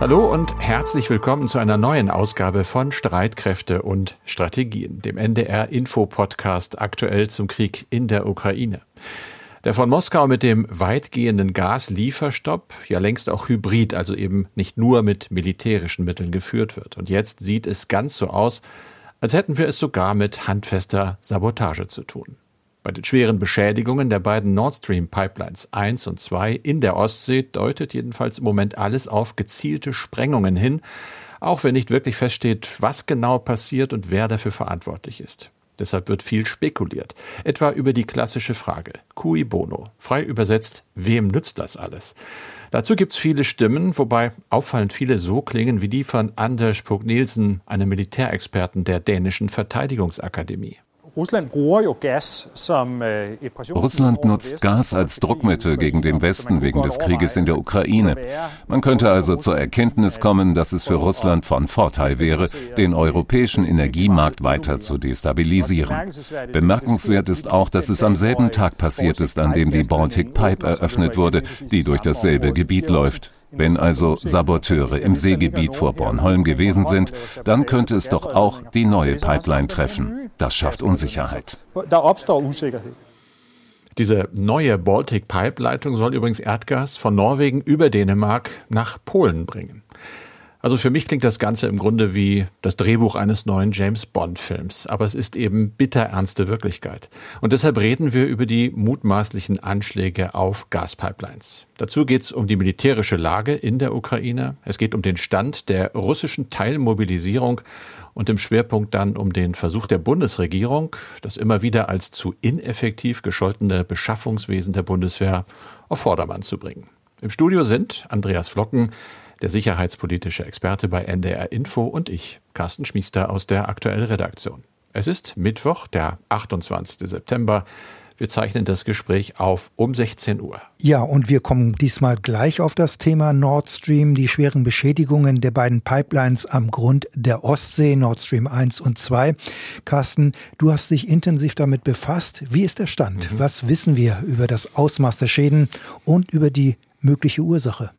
Hallo und herzlich willkommen zu einer neuen Ausgabe von Streitkräfte und Strategien, dem NDR Info Podcast aktuell zum Krieg in der Ukraine. Der von Moskau mit dem weitgehenden Gaslieferstopp ja längst auch hybrid, also eben nicht nur mit militärischen Mitteln geführt wird. Und jetzt sieht es ganz so aus, als hätten wir es sogar mit handfester Sabotage zu tun. Bei den schweren Beschädigungen der beiden Nord Stream Pipelines 1 und 2 in der Ostsee deutet jedenfalls im Moment alles auf gezielte Sprengungen hin, auch wenn nicht wirklich feststeht, was genau passiert und wer dafür verantwortlich ist. Deshalb wird viel spekuliert, etwa über die klassische Frage cui bono, frei übersetzt, wem nützt das alles? Dazu gibt es viele Stimmen, wobei auffallend viele so klingen wie die von Anders Pug Nielsen, einem Militärexperten der dänischen Verteidigungsakademie. Russland nutzt Gas als Druckmittel gegen den Westen wegen des Krieges in der Ukraine. Man könnte also zur Erkenntnis kommen, dass es für Russland von Vorteil wäre, den europäischen Energiemarkt weiter zu destabilisieren. Bemerkenswert ist auch, dass es am selben Tag passiert ist, an dem die Baltic Pipe eröffnet wurde, die durch dasselbe Gebiet läuft. Wenn also Saboteure im Seegebiet vor Bornholm gewesen sind, dann könnte es doch auch die neue Pipeline treffen. Das schafft Unsicherheit. Diese neue Baltic Pipe Leitung soll übrigens Erdgas von Norwegen über Dänemark nach Polen bringen. Also für mich klingt das Ganze im Grunde wie das Drehbuch eines neuen James Bond-Films, aber es ist eben bitterernste Wirklichkeit. Und deshalb reden wir über die mutmaßlichen Anschläge auf Gaspipelines. Dazu geht es um die militärische Lage in der Ukraine, es geht um den Stand der russischen Teilmobilisierung und im Schwerpunkt dann um den Versuch der Bundesregierung, das immer wieder als zu ineffektiv gescholtene Beschaffungswesen der Bundeswehr auf Vordermann zu bringen. Im Studio sind Andreas Flocken, der sicherheitspolitische Experte bei NDR Info und ich, Carsten Schmiester aus der aktuellen Redaktion. Es ist Mittwoch, der 28. September. Wir zeichnen das Gespräch auf um 16 Uhr. Ja, und wir kommen diesmal gleich auf das Thema Nord Stream, die schweren Beschädigungen der beiden Pipelines am Grund der Ostsee, Nord Stream 1 und 2. Carsten, du hast dich intensiv damit befasst. Wie ist der Stand? Mhm. Was wissen wir über das Ausmaß der Schäden und über die mögliche Ursache?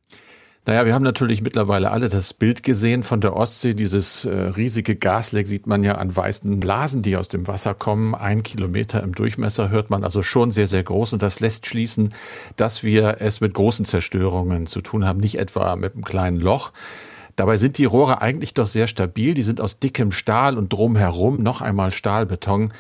Naja, wir haben natürlich mittlerweile alle das Bild gesehen von der Ostsee. Dieses äh, riesige Gasleck sieht man ja an weißen Blasen, die aus dem Wasser kommen. Ein Kilometer im Durchmesser hört man also schon sehr, sehr groß. Und das lässt schließen, dass wir es mit großen Zerstörungen zu tun haben, nicht etwa mit einem kleinen Loch. Dabei sind die Rohre eigentlich doch sehr stabil. Die sind aus dickem Stahl und drumherum noch einmal Stahlbeton.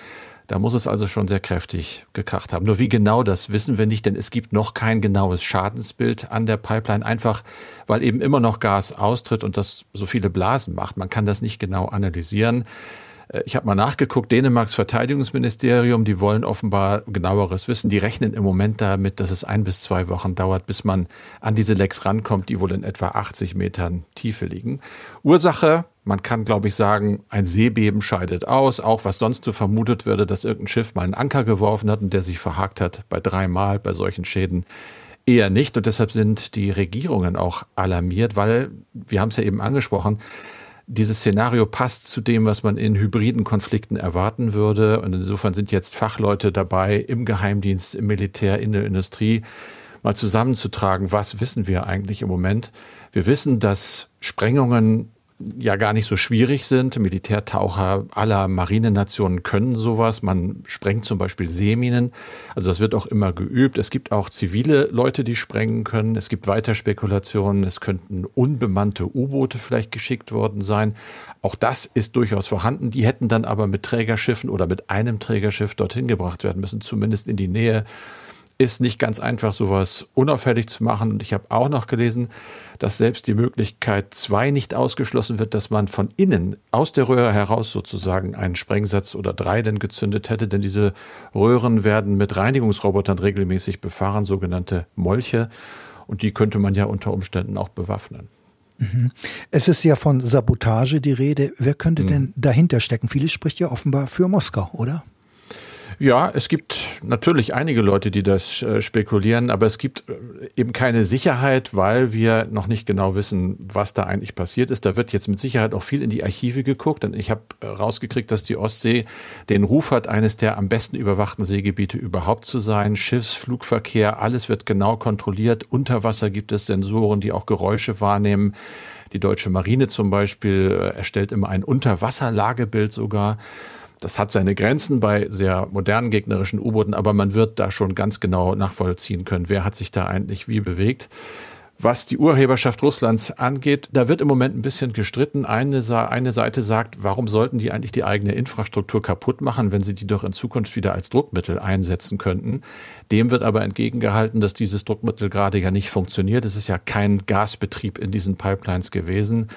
Da muss es also schon sehr kräftig gekracht haben. Nur wie genau, das wissen wir nicht, denn es gibt noch kein genaues Schadensbild an der Pipeline, einfach weil eben immer noch Gas austritt und das so viele Blasen macht. Man kann das nicht genau analysieren. Äh, ich habe mal nachgeguckt, Dänemarks Verteidigungsministerium, die wollen offenbar genaueres wissen. Die rechnen im Moment damit, dass es ein bis zwei Wochen dauert, bis man an diese Lecks rankommt, die wohl in etwa 80 Metern Tiefe liegen. Ursache, man kann, glaube ich, sagen, ein Seebeben scheidet aus. Auch was sonst so vermutet würde, dass irgendein Schiff mal einen Anker geworfen hat und der sich verhakt hat, bei dreimal bei solchen Schäden eher nicht. Und deshalb sind die Regierungen auch alarmiert, weil, wir haben es ja eben angesprochen, dieses Szenario passt zu dem, was man in hybriden Konflikten erwarten würde. Und insofern sind jetzt Fachleute dabei, im Geheimdienst, im Militär, in der Industrie, mal zusammenzutragen, was wissen wir eigentlich im Moment. Wir wissen, dass Sprengungen ja gar nicht so schwierig sind. Militärtaucher aller Marinenationen können sowas. Man sprengt zum Beispiel Seeminen. Also das wird auch immer geübt. Es gibt auch zivile Leute, die sprengen können. Es gibt weiter Spekulationen. Es könnten unbemannte U-Boote vielleicht geschickt worden sein. Auch das ist durchaus vorhanden. Die hätten dann aber mit Trägerschiffen oder mit einem Trägerschiff dorthin gebracht werden müssen, zumindest in die Nähe ist nicht ganz einfach, sowas unauffällig zu machen. Und ich habe auch noch gelesen, dass selbst die Möglichkeit zwei nicht ausgeschlossen wird, dass man von innen aus der Röhre heraus sozusagen einen Sprengsatz oder drei denn gezündet hätte. Denn diese Röhren werden mit Reinigungsrobotern regelmäßig befahren, sogenannte Molche. Und die könnte man ja unter Umständen auch bewaffnen. Mhm. Es ist ja von Sabotage die Rede. Wer könnte hm. denn dahinter stecken? Vieles spricht ja offenbar für Moskau, oder? Ja, es gibt natürlich einige Leute, die das äh, spekulieren, aber es gibt äh, eben keine Sicherheit, weil wir noch nicht genau wissen, was da eigentlich passiert ist. Da wird jetzt mit Sicherheit auch viel in die Archive geguckt. Und ich habe äh, rausgekriegt, dass die Ostsee den Ruf hat, eines der am besten überwachten Seegebiete überhaupt zu sein. Schiffsflugverkehr, alles wird genau kontrolliert. Unter Wasser gibt es Sensoren, die auch Geräusche wahrnehmen. Die deutsche Marine zum Beispiel erstellt immer ein Unterwasserlagebild sogar. Das hat seine Grenzen bei sehr modernen gegnerischen U-Booten, aber man wird da schon ganz genau nachvollziehen können, wer hat sich da eigentlich wie bewegt. Was die Urheberschaft Russlands angeht, da wird im Moment ein bisschen gestritten. Eine, eine Seite sagt, warum sollten die eigentlich die eigene Infrastruktur kaputt machen, wenn sie die doch in Zukunft wieder als Druckmittel einsetzen könnten. Dem wird aber entgegengehalten, dass dieses Druckmittel gerade ja nicht funktioniert. Es ist ja kein Gasbetrieb in diesen Pipelines gewesen.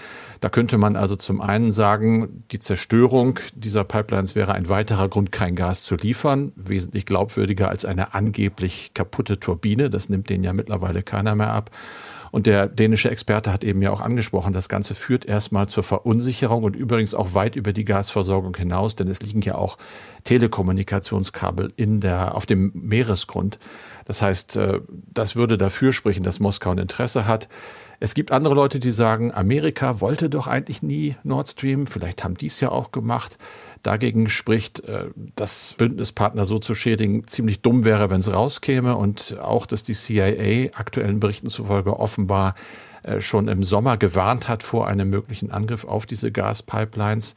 Da könnte man also zum einen sagen, die Zerstörung dieser Pipelines wäre ein weiterer Grund, kein Gas zu liefern. Wesentlich glaubwürdiger als eine angeblich kaputte Turbine. Das nimmt denen ja mittlerweile keiner mehr ab. Und der dänische Experte hat eben ja auch angesprochen, das Ganze führt erstmal zur Verunsicherung und übrigens auch weit über die Gasversorgung hinaus, denn es liegen ja auch Telekommunikationskabel in der, auf dem Meeresgrund. Das heißt, äh, das würde dafür sprechen, dass Moskau ein Interesse hat. Es gibt andere Leute, die sagen, Amerika wollte doch eigentlich nie Nord Stream, vielleicht haben die es ja auch gemacht. Dagegen spricht, äh, dass Bündnispartner so zu schädigen ziemlich dumm wäre, wenn es rauskäme und auch, dass die CIA aktuellen Berichten zufolge offenbar äh, schon im Sommer gewarnt hat vor einem möglichen Angriff auf diese Gaspipelines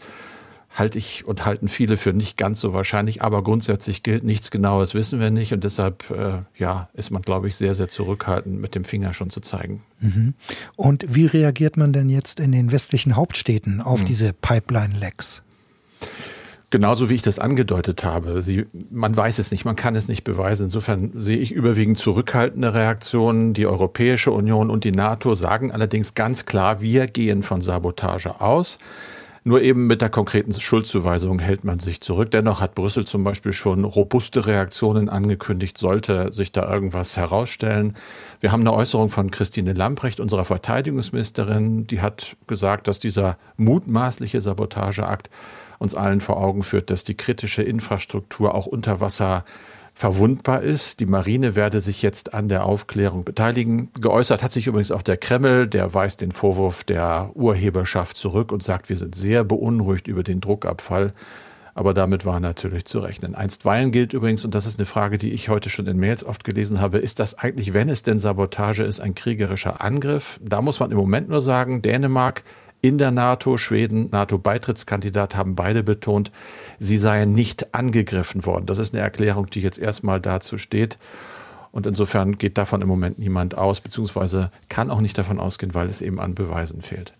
halte ich und halten viele für nicht ganz so wahrscheinlich, aber grundsätzlich gilt, nichts Genaues wissen wir nicht und deshalb äh, ja, ist man, glaube ich, sehr, sehr zurückhaltend, mit dem Finger schon zu zeigen. Mhm. Und wie reagiert man denn jetzt in den westlichen Hauptstädten auf mhm. diese Pipeline-Lecks? Genauso wie ich das angedeutet habe. Sie, man weiß es nicht, man kann es nicht beweisen. Insofern sehe ich überwiegend zurückhaltende Reaktionen. Die Europäische Union und die NATO sagen allerdings ganz klar, wir gehen von Sabotage aus. Nur eben mit der konkreten Schuldzuweisung hält man sich zurück. Dennoch hat Brüssel zum Beispiel schon robuste Reaktionen angekündigt, sollte sich da irgendwas herausstellen. Wir haben eine Äußerung von Christine Lamprecht, unserer Verteidigungsministerin, die hat gesagt, dass dieser mutmaßliche Sabotageakt uns allen vor Augen führt, dass die kritische Infrastruktur auch unter Wasser verwundbar ist. Die Marine werde sich jetzt an der Aufklärung beteiligen. Geäußert hat sich übrigens auch der Kreml, der weist den Vorwurf der Urheberschaft zurück und sagt, wir sind sehr beunruhigt über den Druckabfall. Aber damit war natürlich zu rechnen. Einstweilen gilt übrigens, und das ist eine Frage, die ich heute schon in Mails oft gelesen habe, ist das eigentlich, wenn es denn Sabotage ist, ein kriegerischer Angriff? Da muss man im Moment nur sagen, Dänemark in der NATO. Schweden, NATO-Beitrittskandidat, haben beide betont, sie seien nicht angegriffen worden. Das ist eine Erklärung, die jetzt erstmal dazu steht. Und insofern geht davon im Moment niemand aus, beziehungsweise kann auch nicht davon ausgehen, weil es eben an Beweisen fehlt.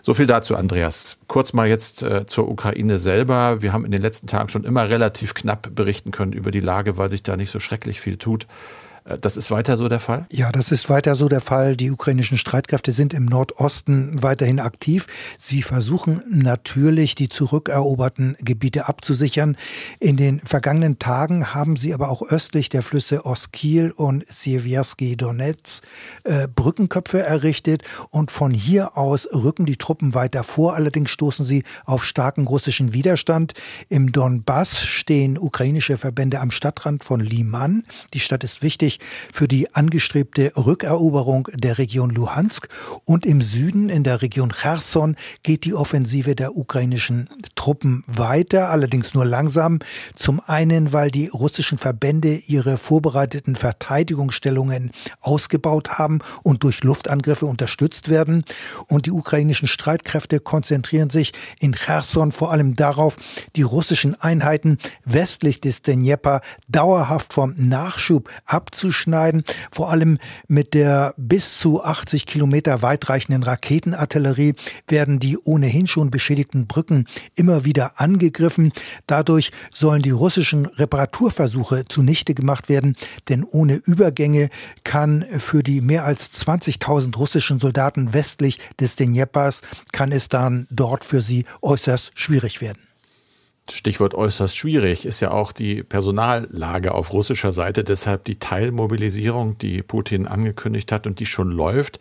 So viel dazu, Andreas. Kurz mal jetzt äh, zur Ukraine selber. Wir haben in den letzten Tagen schon immer relativ knapp berichten können über die Lage, weil sich da nicht so schrecklich viel tut. Äh, das ist weiter so der Fall? Ja, das ist weiter so der Fall. Die ukrainischen Streitkräfte sind im Nordosten weiterhin aktiv. Sie versuchen natürlich, die zurückeroberten Gebiete abzusichern. In den vergangenen Tagen haben sie aber auch östlich der Flüsse Oskil und Siewierski Donetsk äh, Brückenköpfe errichtet und von hier aus rücken die Truppen weiter vor. Allerdings stoßen sie auf starken russischen Widerstand. Im Donbass stehen ukrainische Verbände am Stadtrand von Liman. Die Stadt ist wichtig für die angestrebte Rückeroberung der Region Luhansk und im Süden in der Region Cherson geht die Offensive der ukrainischen Truppen weiter, allerdings nur langsam. Zum einen, weil die russischen Verbände ihre vorbereiteten Verteidigungsstellungen ausgebaut haben und durch Luftangriffe unterstützt werden. Und die ukrainischen Streitkräfte konzentrieren sich in Cherson vor allem darauf, die russischen Einheiten westlich des Dnjepr dauerhaft vom Nachschub abzuschließen abzuschneiden, vor allem mit der bis zu 80 Kilometer weitreichenden Raketenartillerie werden die ohnehin schon beschädigten Brücken immer wieder angegriffen. Dadurch sollen die russischen Reparaturversuche zunichte gemacht werden, denn ohne Übergänge kann für die mehr als 20.000 russischen Soldaten westlich des Dnjeprs kann es dann dort für sie äußerst schwierig werden. Stichwort äußerst schwierig ist ja auch die Personallage auf russischer Seite. Deshalb die Teilmobilisierung, die Putin angekündigt hat und die schon läuft.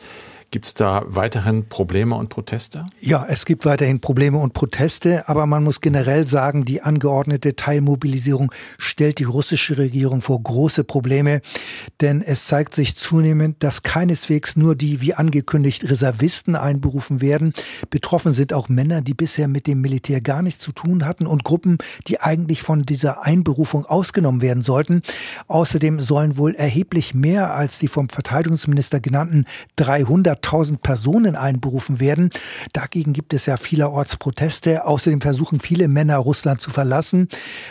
Gibt es da weiterhin Probleme und Proteste? Ja, es gibt weiterhin Probleme und Proteste, aber man muss generell sagen, die angeordnete Teilmobilisierung stellt die russische Regierung vor große Probleme, denn es zeigt sich zunehmend, dass keineswegs nur die wie angekündigt Reservisten einberufen werden. Betroffen sind auch Männer, die bisher mit dem Militär gar nichts zu tun hatten und Gruppen, die eigentlich von dieser Einberufung ausgenommen werden sollten. Außerdem sollen wohl erheblich mehr als die vom Verteidigungsminister genannten 300 100.000 Personen einberufen werden. Dagegen gibt es ja vielerorts Proteste. Außerdem versuchen viele Männer Russland zu verlassen.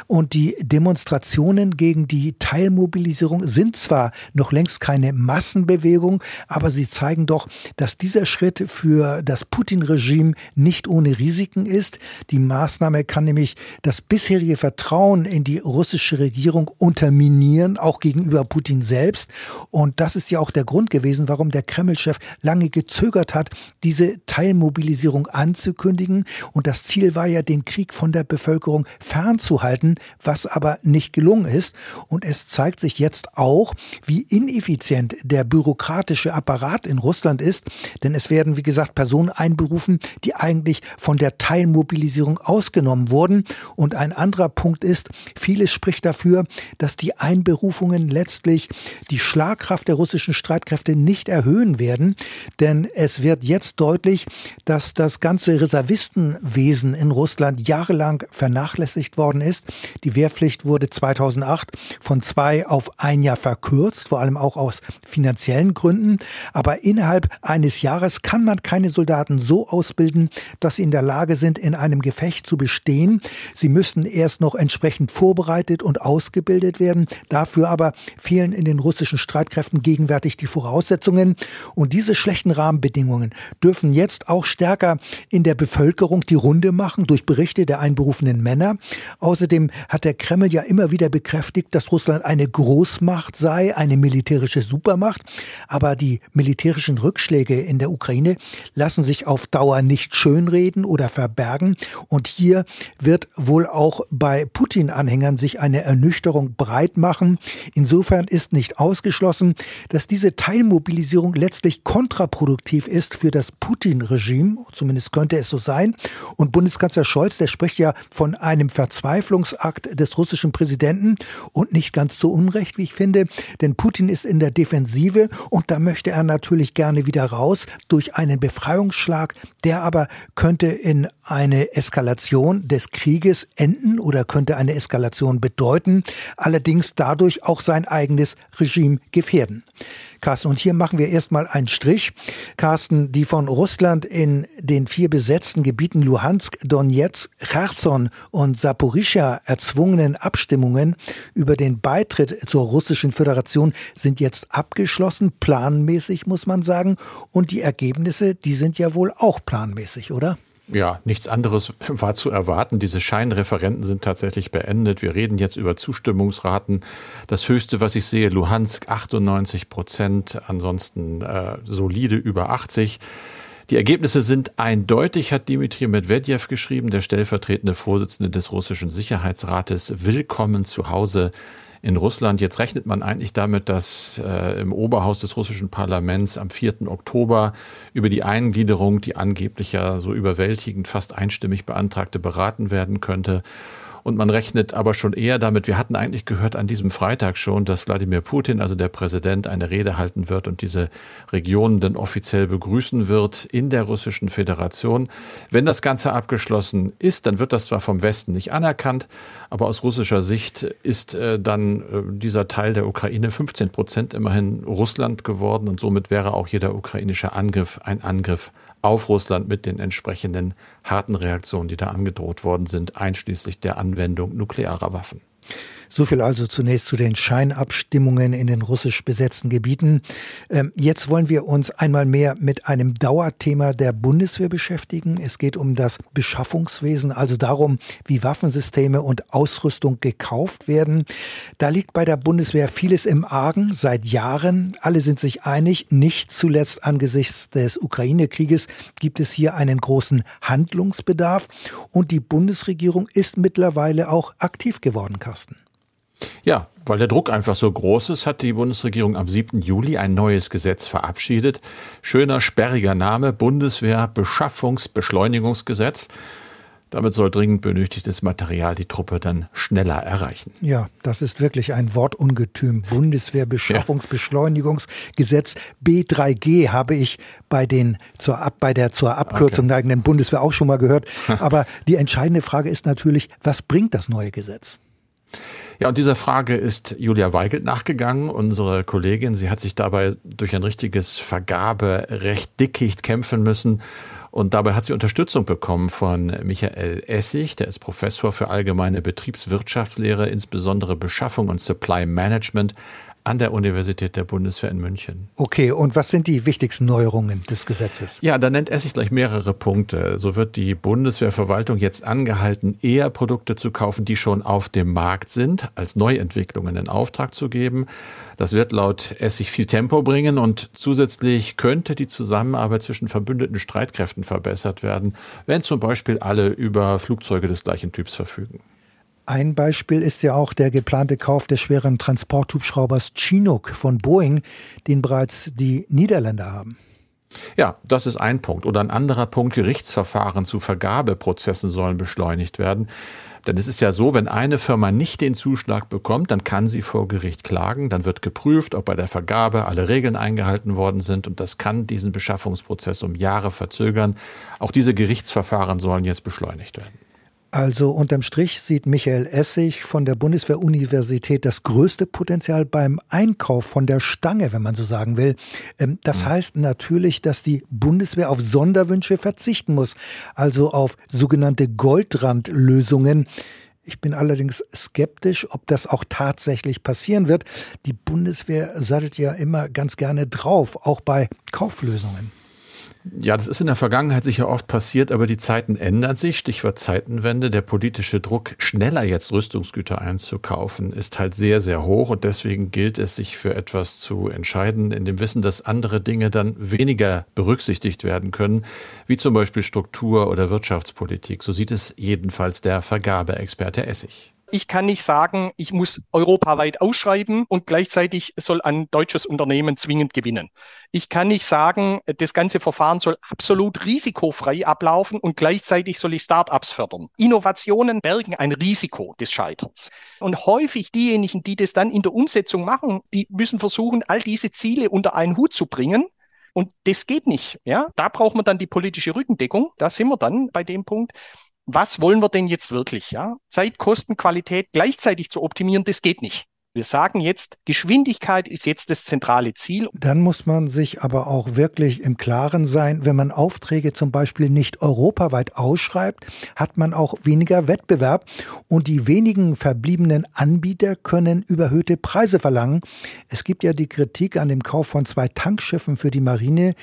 Und die Demonstrationen gegen die Teilmobilisierung sind zwar noch längst keine Massenbewegung, aber sie zeigen doch, dass dieser Schritt für das Putin-Regime nicht ohne Risiken ist. Die Maßnahme kann nämlich das bisherige Vertrauen in die russische Regierung unterminieren, auch gegenüber Putin selbst. Und das ist ja auch der Grund gewesen, warum der Kreml-Chef lange gezögert hat, diese Teilmobilisierung anzukündigen. Und das Ziel war ja, den Krieg von der Bevölkerung fernzuhalten, was aber nicht gelungen ist. Und es zeigt sich jetzt auch, wie ineffizient der bürokratische Apparat in Russland ist. Denn es werden, wie gesagt, Personen einberufen, die eigentlich von der Teilmobilisierung ausgenommen wurden. Und ein anderer Punkt ist, vieles spricht dafür, dass die Einberufungen letztlich die Schlagkraft der russischen Streitkräfte nicht erhöhen werden. Denn es wird jetzt deutlich, dass das ganze Reservistenwesen in Russland jahrelang vernachlässigt worden ist. Die Wehrpflicht wurde 2008 von zwei auf ein Jahr verkürzt, vor allem auch aus finanziellen Gründen. Aber innerhalb eines Jahres kann man keine Soldaten so ausbilden, dass sie in der Lage sind, in einem Gefecht zu bestehen. Sie müssen erst noch entsprechend vorbereitet und ausgebildet werden. Dafür aber fehlen in den russischen Streitkräften gegenwärtig die Voraussetzungen. Und diese schlechten Rahmenbedingungen dürfen jetzt auch stärker in der Bevölkerung die Runde machen durch Berichte der einberufenen Männer. Außerdem hat der Kreml ja immer wieder bekräftigt, dass Russland eine Großmacht sei, eine militärische Supermacht. Aber die militärischen Rückschläge in der Ukraine lassen sich auf Dauer nicht schönreden oder verbergen. Und hier wird wohl auch bei Putin-Anhängern sich eine Ernüchterung breit machen. Insofern ist nicht ausgeschlossen, dass diese Teilmobilisierung letztlich kontraproduktiv ist für das Putin-Regime. Zumindest könnte es so sein. Und Bundeskanzler Scholz, der spricht ja von einem Verzweiflungsakt des russischen Präsidenten und nicht ganz zu Unrecht, wie ich finde, denn Putin ist in der Defensive und da möchte er natürlich gerne wieder raus durch einen Befreiungsschlag, der aber könnte in eine Eskalation des Krieges enden oder könnte eine Eskalation bedeuten, allerdings dadurch auch sein eigenes Regime gefährden. Carsten, und hier machen wir erstmal einen Strich. Carsten, die von Russland in den vier besetzten Gebieten Luhansk, Donetsk, Cherson und Saporischia erzwungenen Abstimmungen über den Beitritt zur Russischen Föderation sind jetzt abgeschlossen, planmäßig muss man sagen. Und die Ergebnisse, die sind ja wohl auch planmäßig, oder? Ja, nichts anderes war zu erwarten. Diese Scheinreferenten sind tatsächlich beendet. Wir reden jetzt über Zustimmungsraten. Das höchste, was ich sehe, Luhansk 98 Prozent, ansonsten äh, solide über 80. Die Ergebnisse sind eindeutig, hat Dimitri Medvedev geschrieben, der stellvertretende Vorsitzende des russischen Sicherheitsrates. Willkommen zu Hause in Russland. Jetzt rechnet man eigentlich damit, dass äh, im Oberhaus des russischen Parlaments am 4. Oktober über die Eingliederung, die angeblich ja so überwältigend fast einstimmig beantragte, beraten werden könnte. Und man rechnet aber schon eher damit, wir hatten eigentlich gehört an diesem Freitag schon, dass Wladimir Putin, also der Präsident, eine Rede halten wird und diese Regionen dann offiziell begrüßen wird in der Russischen Föderation. Wenn das Ganze abgeschlossen ist, dann wird das zwar vom Westen nicht anerkannt, aber aus russischer Sicht ist äh, dann äh, dieser Teil der Ukraine 15 Prozent immerhin Russland geworden und somit wäre auch jeder ukrainische Angriff ein Angriff auf Russland mit den entsprechenden harten Reaktionen, die da angedroht worden sind, einschließlich der Anwendung nuklearer Waffen. So viel also zunächst zu den Scheinabstimmungen in den russisch besetzten Gebieten. Ähm, jetzt wollen wir uns einmal mehr mit einem Dauerthema der Bundeswehr beschäftigen. Es geht um das Beschaffungswesen, also darum, wie Waffensysteme und Ausrüstung gekauft werden. Da liegt bei der Bundeswehr vieles im Argen seit Jahren. Alle sind sich einig, nicht zuletzt angesichts des Ukraine-Krieges gibt es hier einen großen Handlungsbedarf und die Bundesregierung ist mittlerweile auch aktiv geworden, Carsten. Ja, weil der Druck einfach so groß ist, hat die Bundesregierung am 7. Juli ein neues Gesetz verabschiedet. Schöner, sperriger Name, Bundeswehr Beschaffungsbeschleunigungsgesetz. Damit soll dringend benötigtes Material die Truppe dann schneller erreichen. Ja, das ist wirklich ein Wortungetüm. Bundeswehrbeschaffungsbeschleunigungsgesetz B3G habe ich bei den zur Ab, bei der zur Abkürzung okay. neigenden Bundeswehr auch schon mal gehört. Aber die entscheidende Frage ist natürlich, was bringt das neue Gesetz? Ja, und dieser Frage ist Julia Weigelt nachgegangen, unsere Kollegin. Sie hat sich dabei durch ein richtiges Vergaberecht dickicht kämpfen müssen. Und dabei hat sie Unterstützung bekommen von Michael Essig, der ist Professor für allgemeine Betriebswirtschaftslehre, insbesondere Beschaffung und Supply Management an der Universität der Bundeswehr in München. Okay, und was sind die wichtigsten Neuerungen des Gesetzes? Ja, da nennt er sich gleich mehrere Punkte. So wird die Bundeswehrverwaltung jetzt angehalten, eher Produkte zu kaufen, die schon auf dem Markt sind, als Neuentwicklungen in Auftrag zu geben. Das wird laut Essig viel Tempo bringen und zusätzlich könnte die Zusammenarbeit zwischen verbündeten Streitkräften verbessert werden, wenn zum Beispiel alle über Flugzeuge des gleichen Typs verfügen. Ein Beispiel ist ja auch der geplante Kauf des schweren Transporthubschraubers Chinook von Boeing, den bereits die Niederländer haben. Ja, das ist ein Punkt. Oder ein anderer Punkt, Gerichtsverfahren zu Vergabeprozessen sollen beschleunigt werden. Denn es ist ja so, wenn eine Firma nicht den Zuschlag bekommt, dann kann sie vor Gericht klagen. Dann wird geprüft, ob bei der Vergabe alle Regeln eingehalten worden sind. Und das kann diesen Beschaffungsprozess um Jahre verzögern. Auch diese Gerichtsverfahren sollen jetzt beschleunigt werden. Also unterm Strich sieht Michael Essig von der Bundeswehr-Universität das größte Potenzial beim Einkauf von der Stange, wenn man so sagen will. Ähm, das mhm. heißt natürlich, dass die Bundeswehr auf Sonderwünsche verzichten muss, also auf sogenannte Goldrandlösungen. Ich bin allerdings skeptisch, ob das auch tatsächlich passieren wird. Die Bundeswehr sattelt ja immer ganz gerne drauf, auch bei Kauflösungen. Ja, das ist in der Vergangenheit sicher oft passiert, aber die Zeiten ändern sich. Stichwort Zeitenwende. Der politische Druck, schneller jetzt Rüstungsgüter einzukaufen, ist halt sehr, sehr hoch und deswegen gilt es, sich für etwas zu entscheiden, in dem Wissen, dass andere Dinge dann weniger berücksichtigt werden können, wie zum Beispiel Struktur oder Wirtschaftspolitik. So sieht es jedenfalls der Vergabeexperte Essig. Ich kann nicht sagen, ich muss europaweit ausschreiben und gleichzeitig soll ein deutsches Unternehmen zwingend gewinnen. Ich kann nicht sagen, das ganze Verfahren soll absolut risikofrei ablaufen und gleichzeitig soll ich Startups fördern. Innovationen bergen ein Risiko des Scheiterns. Und häufig diejenigen, die das dann in der Umsetzung machen, die müssen versuchen, all diese Ziele unter einen Hut zu bringen. Und das geht nicht. Ja, da braucht man dann die politische Rückendeckung. Da sind wir dann bei dem Punkt was wollen wir denn jetzt wirklich? Ja? Zeit, Kosten, Qualität gleichzeitig zu optimieren, das geht nicht. Wir sagen jetzt, Geschwindigkeit ist jetzt das zentrale Ziel. Dann muss man sich aber auch wirklich im Klaren sein, wenn man Aufträge zum Beispiel nicht europaweit ausschreibt, hat man auch weniger Wettbewerb und die wenigen verbliebenen Anbieter können überhöhte Preise verlangen. Es gibt ja die Kritik an dem Kauf von zwei Tankschiffen für die Marine,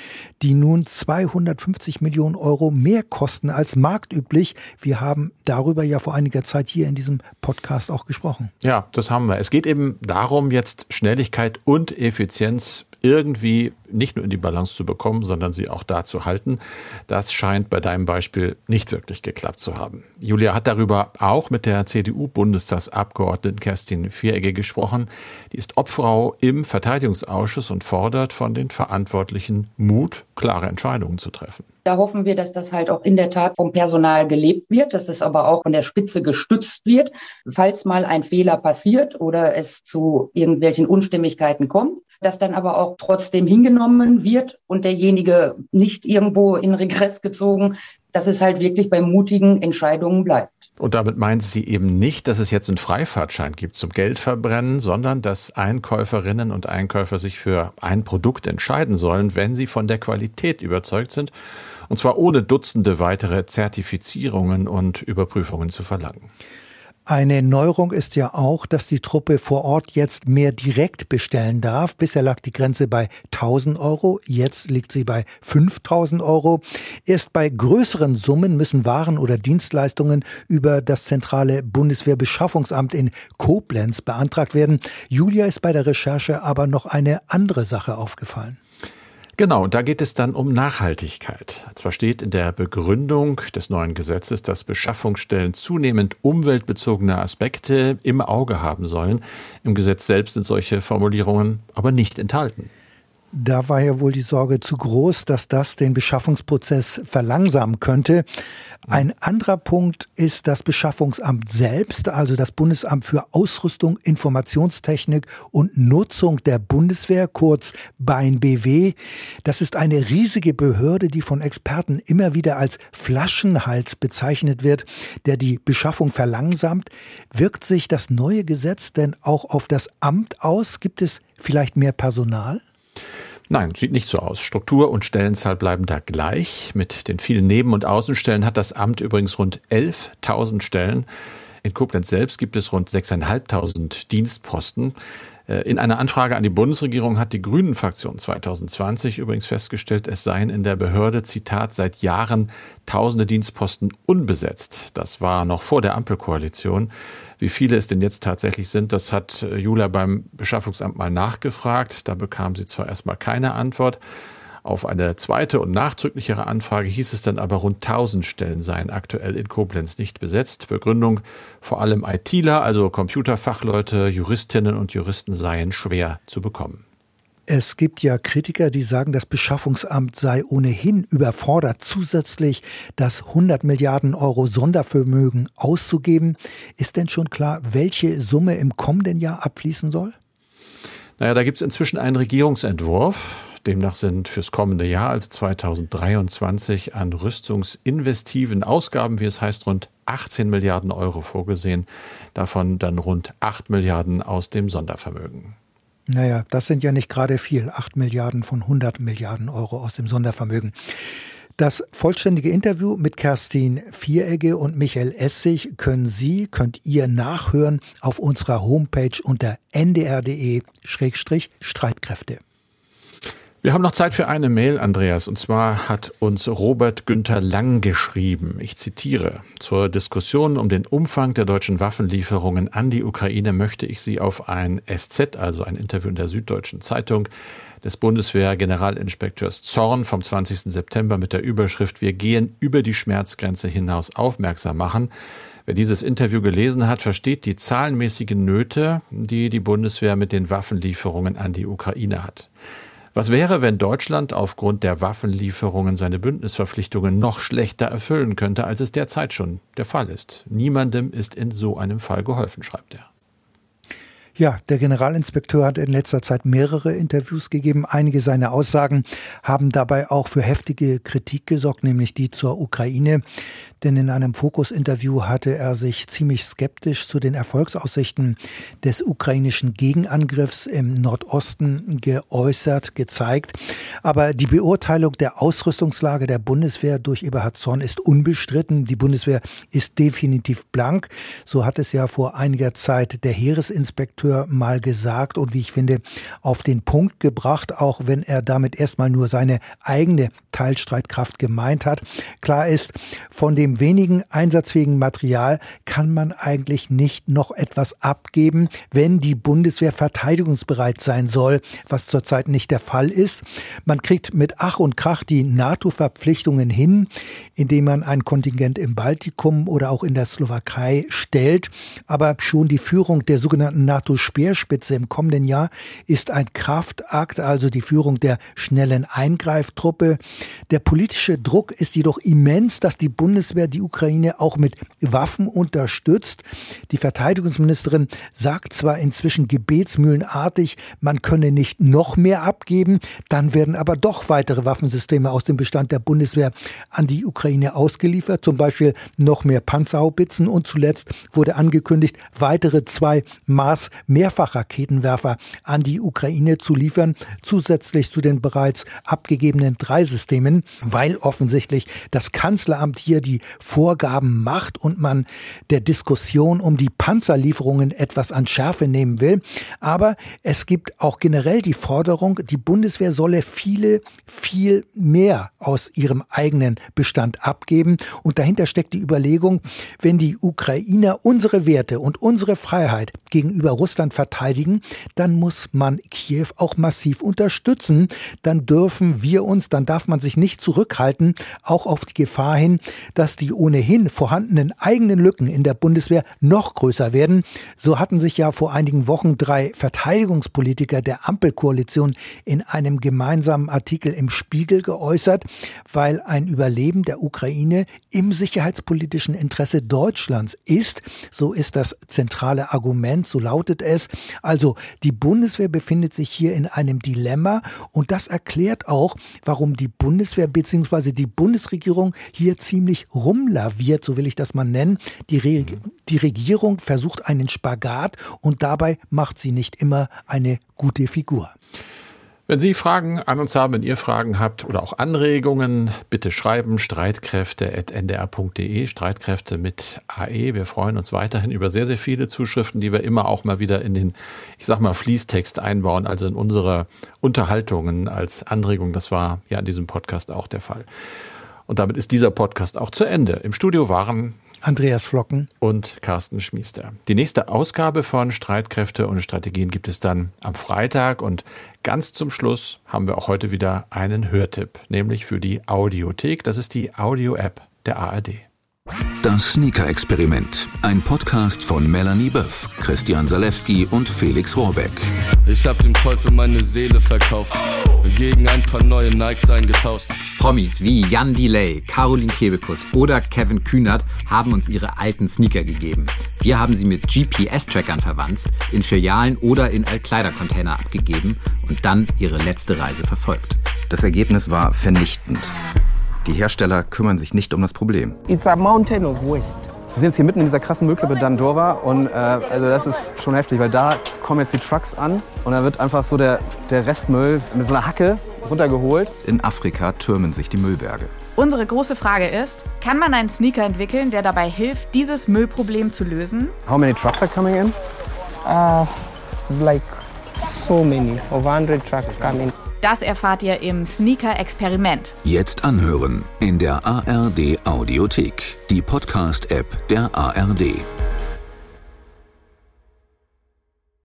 die nun 250 Millionen Euro mehr kosten als marktüblich. Wir haben darüber ja vor einiger Zeit hier in diesem Podcast auch gesprochen. Ja, das haben wir. Es geht eben eben darum, jetzt Schnelligkeit und Effizienz irgendwie nicht nur in die Balance zu bekommen, sondern sie auch da zu halten. Das scheint bei deinem Beispiel nicht wirklich geklappt zu haben. Julia hat darüber auch mit der CDU-Bundestagsabgeordneten Kerstin Vieregge gesprochen. Die ist Obfrau im Verteidigungsausschuss und fordert von den Verantwortlichen Mut, klare Entscheidungen zu treffen. Da hoffen wir, dass das halt auch in der Tat vom Personal gelebt wird, dass es aber auch von der Spitze gestützt wird, falls mal ein Fehler passiert oder es zu irgendwelchen Unstimmigkeiten kommt, dass dann aber auch trotzdem hingenommen wird und derjenige nicht irgendwo in Regress gezogen, dass es halt wirklich bei mutigen Entscheidungen bleibt. Und damit meint sie eben nicht, dass es jetzt einen Freifahrtschein gibt zum Geldverbrennen, sondern dass Einkäuferinnen und Einkäufer sich für ein Produkt entscheiden sollen, wenn sie von der Qualität überzeugt sind und zwar ohne Dutzende weitere Zertifizierungen und Überprüfungen zu verlangen. Eine Neuerung ist ja auch, dass die Truppe vor Ort jetzt mehr direkt bestellen darf. Bisher lag die Grenze bei 1000 Euro, jetzt liegt sie bei 5000 Euro. Erst bei größeren Summen müssen Waren oder Dienstleistungen über das zentrale Bundeswehrbeschaffungsamt in Koblenz beantragt werden. Julia ist bei der Recherche aber noch eine andere Sache aufgefallen. Genau, da geht es dann um Nachhaltigkeit. Zwar steht in der Begründung des neuen Gesetzes, dass Beschaffungsstellen zunehmend umweltbezogene Aspekte im Auge haben sollen. Im Gesetz selbst sind solche Formulierungen aber nicht enthalten. Da war ja wohl die Sorge zu groß, dass das den Beschaffungsprozess verlangsamen könnte. Ein anderer Punkt ist das Beschaffungsamt selbst, also das Bundesamt für Ausrüstung, Informationstechnik und Nutzung der Bundeswehr, kurz BAIN-BW. Das ist eine riesige Behörde, die von Experten immer wieder als Flaschenhals bezeichnet wird, der die Beschaffung verlangsamt. Wirkt sich das neue Gesetz denn auch auf das Amt aus? Gibt es vielleicht mehr Personal? Nein, sieht nicht so aus. Struktur und Stellenzahl bleiben da gleich. Mit den vielen Neben- und Außenstellen hat das Amt übrigens rund 11.000 Stellen. In Koblenz selbst gibt es rund 6.500 Dienstposten. Äh, in einer Anfrage an die Bundesregierung hat die Grünen-Fraktion 2020 übrigens festgestellt, es seien in der Behörde, Zitat, seit Jahren tausende Dienstposten unbesetzt. Das war noch vor der Ampelkoalition. Wie viele es denn jetzt tatsächlich sind, das hat äh, Jula beim Beschaffungsamt mal nachgefragt. Da bekam sie zwar erstmal keine Antwort. Auf eine zweite und nachdrücklichere Anfrage hieß es dann aber, rund 1000 Stellen seien aktuell in Koblenz nicht besetzt. Begründung, vor allem ITler, also Computerfachleute, Juristinnen und Juristen seien schwer zu bekommen. Es gibt ja Kritiker, die sagen, das Beschaffungsamt sei ohnehin überfordert, zusätzlich das 100 Milliarden Euro Sondervermögen auszugeben. Ist denn schon klar, welche Summe im kommenden Jahr abfließen soll? Naja, da gibt es inzwischen einen Regierungsentwurf. Demnach sind fürs kommende Jahr, also 2023, an rüstungsinvestiven Ausgaben, wie es heißt, rund 18 Milliarden Euro vorgesehen. Davon dann rund 8 Milliarden aus dem Sondervermögen. Naja, das sind ja nicht gerade viel. 8 Milliarden von 100 Milliarden Euro aus dem Sondervermögen. Das vollständige Interview mit Kerstin Vieregge und Michael Essig können Sie, könnt ihr nachhören auf unserer Homepage unter ndr.de-streitkräfte. Wir haben noch Zeit für eine Mail, Andreas. Und zwar hat uns Robert Günther Lang geschrieben. Ich zitiere. Zur Diskussion um den Umfang der deutschen Waffenlieferungen an die Ukraine möchte ich Sie auf ein SZ, also ein Interview in der Süddeutschen Zeitung, des Bundeswehr-Generalinspekteurs Zorn vom 20. September mit der Überschrift Wir gehen über die Schmerzgrenze hinaus aufmerksam machen. Wer dieses Interview gelesen hat, versteht die zahlenmäßigen Nöte, die die Bundeswehr mit den Waffenlieferungen an die Ukraine hat. Was wäre, wenn Deutschland aufgrund der Waffenlieferungen seine Bündnisverpflichtungen noch schlechter erfüllen könnte, als es derzeit schon der Fall ist? Niemandem ist in so einem Fall geholfen, schreibt er. Ja, der Generalinspekteur hat in letzter Zeit mehrere Interviews gegeben. Einige seiner Aussagen haben dabei auch für heftige Kritik gesorgt, nämlich die zur Ukraine. Denn in einem Fokus-Interview hatte er sich ziemlich skeptisch zu den Erfolgsaussichten des ukrainischen Gegenangriffs im Nordosten geäußert, gezeigt. Aber die Beurteilung der Ausrüstungslage der Bundeswehr durch Eberhard Zorn ist unbestritten. Die Bundeswehr ist definitiv blank. So hat es ja vor einiger Zeit der Heeresinspekteur Redakteur mal gesagt und wie ich finde, auf den Punkt gebracht, auch wenn er damit erstmal nur seine eigene Teilstreitkraft gemeint hat. Klar ist, von dem wenigen einsatzfähigen Material kann man eigentlich nicht noch etwas abgeben, wenn die Bundeswehr verteidigungsbereit sein soll, was zurzeit nicht der Fall ist. Man kriegt mit Ach und Krach die NATO-Verpflichtungen hin, indem man ein Kontingent im Baltikum oder auch in der Slowakei stellt. Aber schon die Führung der sogenannten NATO NATO-Speerspitze im kommenden Jahr ist ein Kraftakt, also die Führung der schnellen Eingreiftruppe. Der politische Druck ist jedoch immens, dass die Bundeswehr die Ukraine auch mit Waffen unterstützt. Die Verteidigungsministerin sagt zwar inzwischen gebetsmühlenartig, man könne nicht noch mehr abgeben, dann werden aber doch weitere Waffensysteme aus dem Bestand der Bundeswehr an die Ukraine ausgeliefert, zum Beispiel noch mehr Panzerhaubitzen und zuletzt wurde angekündigt, weitere zwei Maß Mehrfachraketenwerfer an die Ukraine zu liefern, zusätzlich zu den bereits abgegebenen drei Systemen, weil offensichtlich das Kanzleramt hier die Vorgaben macht und man der Diskussion um die Panzerlieferungen etwas an Schärfe nehmen will. Aber es gibt auch generell die Forderung, die Bundeswehr solle viele, viel mehr aus ihrem eigenen Bestand abgeben. Und dahinter steckt die Überlegung, wenn die Ukrainer unsere Werte und unsere Freiheit gegenüber Russland Russland verteidigen, dann muss man Kiew auch massiv unterstützen. Dann dürfen wir uns, dann darf man sich nicht zurückhalten, auch auf die Gefahr hin, dass die ohnehin vorhandenen eigenen Lücken in der Bundeswehr noch größer werden. So hatten sich ja vor einigen Wochen drei Verteidigungspolitiker der Ampelkoalition in einem gemeinsamen Artikel im Spiegel geäußert, weil ein Überleben der Ukraine im sicherheitspolitischen Interesse Deutschlands ist. So ist das zentrale Argument, so lautet es. Also die Bundeswehr befindet sich hier in einem Dilemma und das erklärt auch, warum die Bundeswehr bzw. die Bundesregierung hier ziemlich rumlaviert, so will ich das mal nennen. Die, Re die Regierung versucht einen Spagat und dabei macht sie nicht immer eine gute Figur. Wenn Sie Fragen an uns haben, wenn ihr Fragen habt oder auch Anregungen, bitte schreiben streitkräfte.ndr.de, Streitkräfte mit AE. Wir freuen uns weiterhin über sehr, sehr viele Zuschriften, die wir immer auch mal wieder in den, ich sag mal, Fließtext einbauen, also in unsere Unterhaltungen als Anregung. Das war ja in diesem Podcast auch der Fall. Und damit ist dieser Podcast auch zu Ende. Im Studio waren Andreas Flocken und Carsten Schmiester. Die nächste Ausgabe von Streitkräfte und Strategien gibt es dann am Freitag und ganz zum Schluss haben wir auch heute wieder einen Hörtipp, nämlich für die Audiothek. Das ist die Audio-App der ARD. Das Sneaker-Experiment. Ein Podcast von Melanie Böff, Christian Salewski und Felix Rohrbeck. Ich hab dem Teufel meine Seele verkauft. Gegen ein paar neue Nikes eingetauscht. Promis wie Jan Delay, Caroline Kebekus oder Kevin Kühnert haben uns ihre alten Sneaker gegeben. Wir haben sie mit GPS-Trackern verwandt, in Filialen oder in Altkleidercontainer abgegeben und dann ihre letzte Reise verfolgt. Das Ergebnis war vernichtend. Die Hersteller kümmern sich nicht um das Problem. It's a mountain of waste. Wir sind jetzt hier mitten in dieser krassen Müllkippe Dandora und äh, also das ist schon heftig, weil da kommen jetzt die Trucks an und da wird einfach so der, der Restmüll mit so einer Hacke runtergeholt. In Afrika türmen sich die Müllberge. Unsere große Frage ist, kann man einen Sneaker entwickeln, der dabei hilft, dieses Müllproblem zu lösen? How many trucks are coming in? Uh, like so many, over 100 trucks coming. Das erfahrt ihr im Sneaker-Experiment. Jetzt anhören in der ARD Audiothek, die Podcast-App der ARD.